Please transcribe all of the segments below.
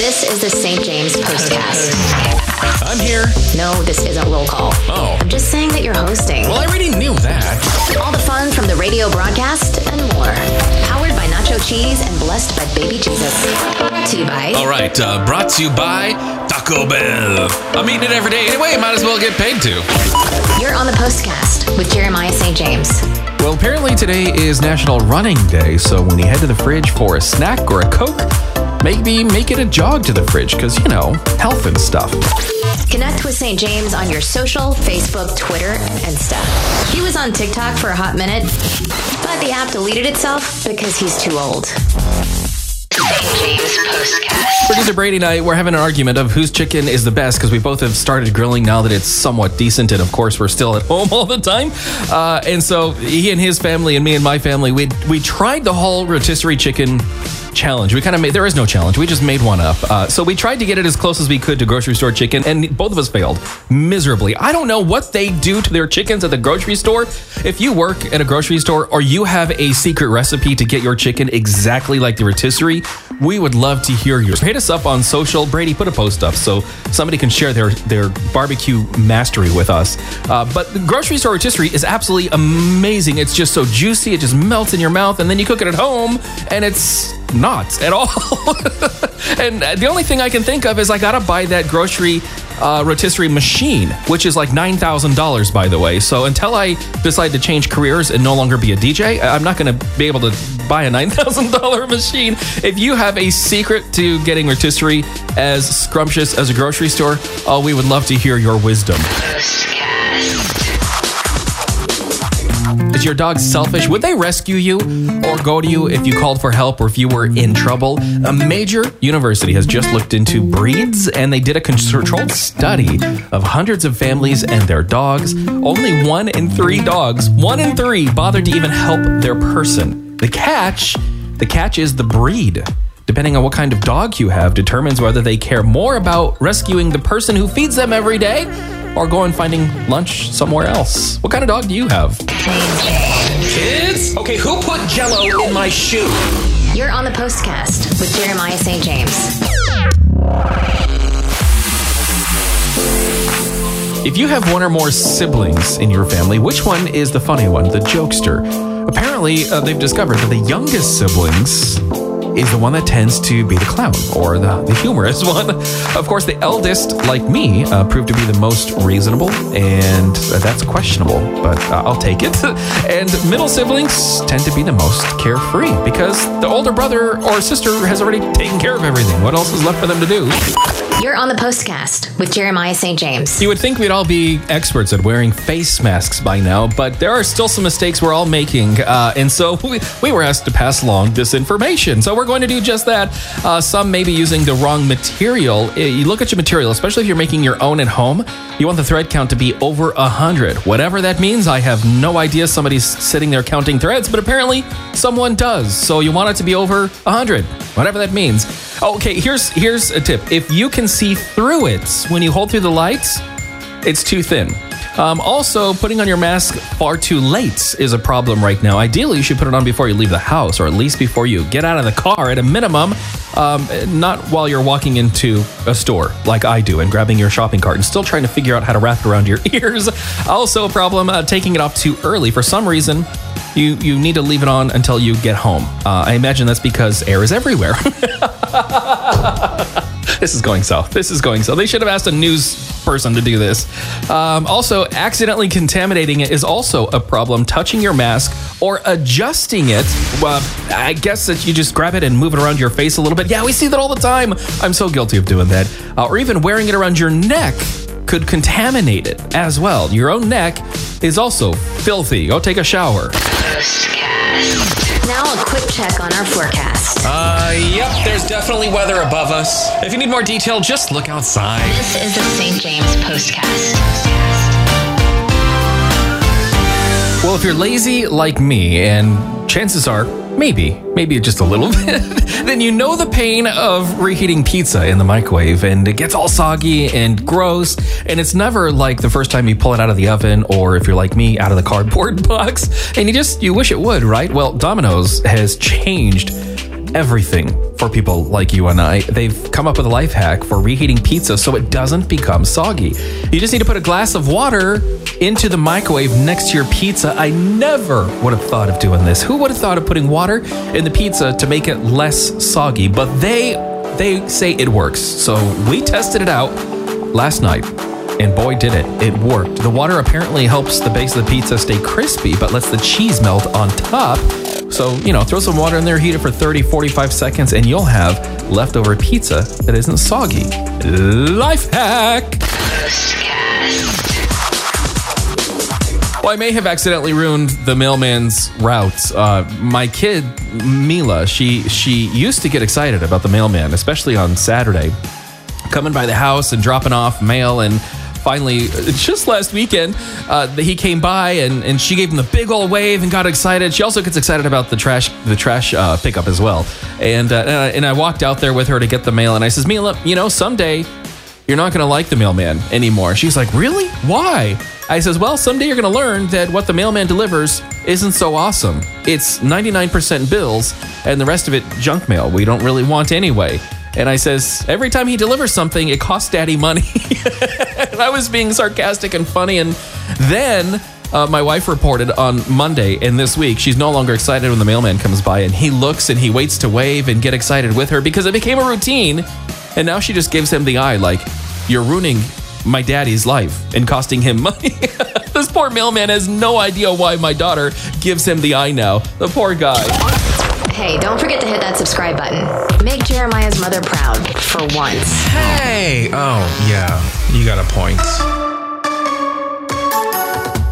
This is the St. James Postcast. I'm here. No, this isn't roll call. Oh. I'm just saying that you're hosting. Well, I already knew that. All the fun from the radio broadcast and more. Powered by Nacho Cheese and blessed by Baby Jesus. Brought to you by. All right, uh, brought to you by Taco Bell. I'm eating it every day anyway. Might as well get paid to. You're on the Postcast with Jeremiah St. James. Well, apparently today is National Running Day, so when you head to the fridge for a snack or a Coke, maybe make it a jog to the fridge, because, you know, health and stuff. Connect with St. James on your social, Facebook, Twitter, and stuff. He was on TikTok for a hot minute, but the app deleted itself because he's too old. St. James Postcast. Producer Brady and I, we're having an argument of whose chicken is the best because we both have started grilling now that it's somewhat decent. And of course, we're still at home all the time. Uh, and so he and his family and me and my family, we, we tried the whole rotisserie chicken challenge. We kind of made, there is no challenge. We just made one up. Uh, so we tried to get it as close as we could to grocery store chicken, and both of us failed miserably. I don't know what they do to their chickens at the grocery store. If you work at a grocery store or you have a secret recipe to get your chicken exactly like the rotisserie, we would love to hear yours. Hit us up on social. Brady, put a post up so somebody can share their, their barbecue mastery with us. Uh, but the grocery store rotisserie is absolutely amazing. It's just so juicy, it just melts in your mouth, and then you cook it at home, and it's not at all. and the only thing I can think of is I gotta buy that grocery uh, rotisserie machine, which is like nine thousand dollars, by the way. So until I decide to change careers and no longer be a DJ, I'm not gonna be able to buy a nine thousand dollar machine. If you have a secret to getting rotisserie as scrumptious as a grocery store, oh, we would love to hear your wisdom. Is your dog selfish? Would they rescue you or go to you if you called for help or if you were in trouble? A major university has just looked into breeds and they did a controlled study of hundreds of families and their dogs. Only one in three dogs, one in three, bothered to even help their person. The catch, the catch is the breed. Depending on what kind of dog you have, determines whether they care more about rescuing the person who feeds them every day or go and finding lunch somewhere else. What kind of dog do you have? Kids? Okay, who put jello in my shoe? You're on the Postcast with Jeremiah St. James. If you have one or more siblings in your family, which one is the funny one, the jokester? Apparently, uh, they've discovered that the youngest siblings is the one that tends to be the clown or the, the humorous one. Of course, the eldest, like me, uh, proved to be the most reasonable, and that's questionable, but uh, I'll take it. and middle siblings tend to be the most carefree because the older brother or sister has already taken care of everything. What else is left for them to do? You're on the Postcast with Jeremiah St. James. You would think we'd all be experts at wearing face masks by now, but there are still some mistakes we're all making. Uh, and so we, we were asked to pass along this information. So we're going to do just that. Uh, some may be using the wrong material. Uh, You look at your material, especially if you're making your own at home, you want the thread count to be over 100. Whatever that means, I have no idea. Somebody's sitting there counting threads, but apparently someone does. So you want it to be over 100, whatever that means. Okay, here's here's a tip. If you can see through it when you hold through the lights, it's too thin. Um, also, putting on your mask far too late is a problem right now. Ideally, you should put it on before you leave the house, or at least before you get out of the car at a minimum, um, not while you're walking into a store like I do and grabbing your shopping cart and still trying to figure out how to wrap it around your ears. Also, a problem uh, taking it off too early. For some reason, you, you need to leave it on until you get home. Uh, I imagine that's because air is everywhere. this is going south. This is going south. They should have asked a news person to do this. Um, also, accidentally contaminating it is also a problem. Touching your mask or adjusting it, well, I guess that you just grab it and move it around your face a little bit. Yeah, we see that all the time. I'm so guilty of doing that. Uh, or even wearing it around your neck could contaminate it as well. Your own neck is also filthy. Go take a shower. Now, a quick check on our forecast. Uh, yep, there's definitely weather above us. If you need more detail, just look outside. This is the St. James Postcast. Well, if you're lazy like me, and chances are, maybe, maybe just a little bit, then you know the pain of reheating pizza in the microwave and it gets all soggy and gross. And it's never like the first time you pull it out of the oven or if you're like me, out of the cardboard box. And you just, you wish it would, right? Well, Domino's has changed everything for people like you and I. They've come up with a life hack for reheating pizza so it doesn't become soggy. You just need to put a glass of water into the microwave next to your pizza. I never would have thought of doing this. Who would have thought of putting water in the pizza to make it less soggy? But they they say it works. So we tested it out last night and boy, did it. It worked. The water apparently helps the base of the pizza stay crispy, but lets the cheese melt on top. So, you know, throw some water in there, heat it for 30, 45 seconds, and you'll have leftover pizza that isn't soggy. Life hack! Well, I may have accidentally ruined the mailman's route. Uh, my kid Mila, she she used to get excited about the mailman, especially on Saturday, coming by the house and dropping off mail and finally, just last weekend, uh, he came by and, and she gave him the big old wave and got excited. She also gets excited about the trash the trash uh, pickup as well. And uh, and I walked out there with her to get the mail, and I says, Mila, you know, someday you're not going to like the mailman anymore. She's like, really? Why? I says, well, someday you're going to learn that what the mailman delivers isn't so awesome. It's 99% bills and the rest of it junk mail we don't really want anyway. And I says, every time he delivers something, it costs daddy money. and I was being sarcastic and funny. And then uh, my wife reported on Monday and this week, she's no longer excited when the mailman comes by and he looks and he waits to wave and get excited with her because it became a routine. And now she just gives him the eye like, you're ruining my daddy's life and costing him money. this poor mailman has no idea why my daughter gives him the eye now. The poor guy. Hey, don't forget to hit that subscribe button. Make Jeremiah's mother proud for once. Hey! Oh, yeah, you got a point.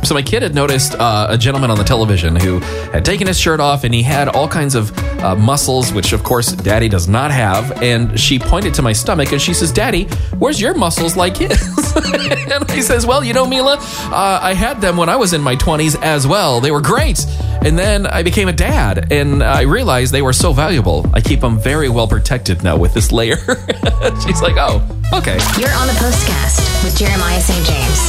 So my kid had noticed uh, a gentleman on the television who had taken his shirt off and he had all kinds of uh, muscles, which of course Daddy does not have. And she pointed to my stomach and she says, "Daddy, where's your muscles like his?" and he says, "Well, you know, Mila, uh, I had them when I was in my 20s as well. They were great." And then I became a dad, and I realized they were so valuable. I keep them very well protected now with this layer. She's like, "Oh, okay." You're on the postcast with Jeremiah St. James.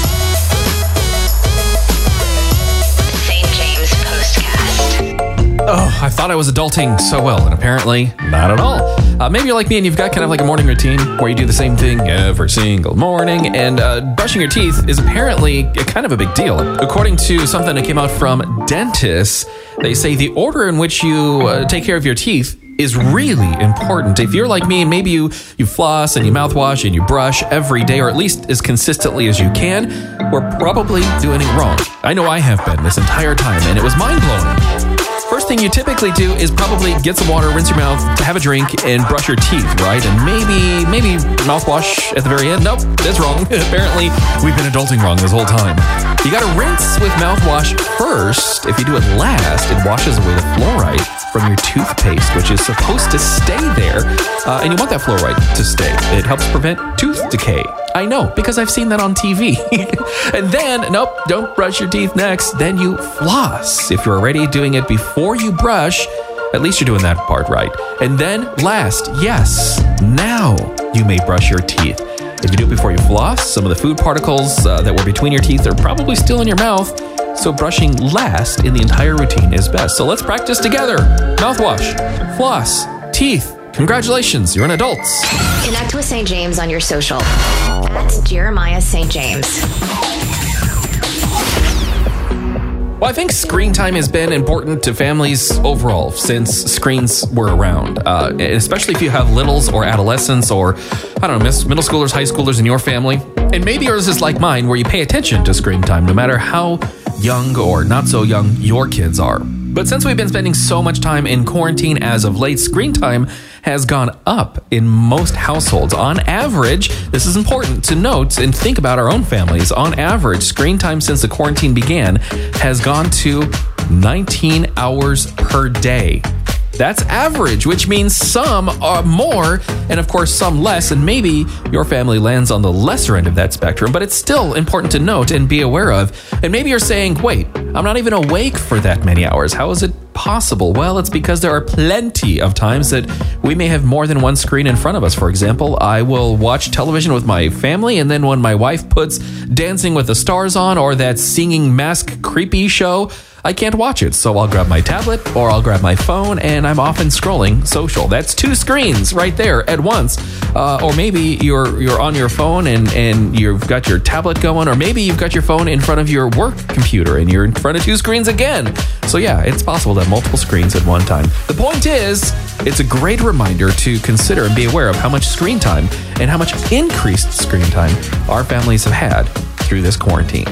I thought I was adulting so well, and apparently not at all. Uh, maybe you're like me and you've got kind of like a morning routine where you do the same thing every single morning, and uh, brushing your teeth is apparently a kind of a big deal. According to something that came out from dentists, they say the order in which you uh, take care of your teeth is really important. If you're like me maybe you you floss and you mouthwash and you brush every day or at least as consistently as you can, we're probably doing it wrong. I know I have been this entire time and it was mind-blowing. First thing you typically do is probably get some water, rinse your mouth, have a drink, and brush your teeth, right? And maybe, maybe mouthwash at the very end. Nope, that's wrong. Apparently, we've been adulting wrong this whole time. You gotta rinse with mouthwash first. If you do it last, it washes away the fluoride from your toothpaste, which is supposed to stay there. Uh, and you want that fluoride to stay. It helps prevent tooth decay. I know, because I've seen that on TV. and then, nope, don't brush your teeth next. Then you floss. If you're already doing it before you brush, at least you're doing that part right. And then, last, yes, now you may brush your teeth. If you do it before you floss, some of the food particles uh, that were between your teeth are probably still in your mouth. So, brushing last in the entire routine is best. So, let's practice together. Mouthwash, floss, teeth. Congratulations, you're an adult. Connect with St. James on your social. That's Jeremiah St. James. Well, I think screen time has been important to families overall since screens were around, uh, especially if you have littles or adolescents or, I don't know, middle schoolers, high schoolers in your family. And maybe yours is like mine, where you pay attention to screen time no matter how young or not so young your kids are. But since we've been spending so much time in quarantine as of late, screen time has gone up in most households. On average, this is important to note and think about our own families. On average, screen time since the quarantine began has gone to 19 hours per day. That's average, which means some are more and of course some less, and maybe your family lands on the lesser end of that spectrum, but it's still important to note and be aware of. And maybe you're saying, wait, I'm not even awake for that many hours. How is it possible? Well, it's because there are plenty of times that we may have more than one screen in front of us. For example, I will watch television with my family, and then when my wife puts Dancing with the Stars on or that singing mask creepy show, I can't watch it. So I'll grab my tablet or I'll grab my phone and I'm often scrolling social. That's two screens right there at once. Uh, or maybe you're you're on your phone and, and you've got your tablet going, or maybe you've got your phone in front of your work computer and you're in front of two screens again. So yeah, it's possible to have multiple screens at one time. The point is, it's a great reminder to consider and be aware of how much screen time and how much increased screen time our families have had through this quarantine.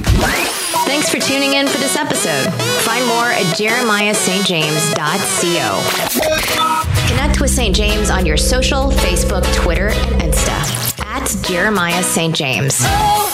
Thanks for tuning in for this episode. Find more at jeremiahstjames.co. Connect with St. James on your social, Facebook, Twitter, and Insta. At Jeremiah St. James. Oh,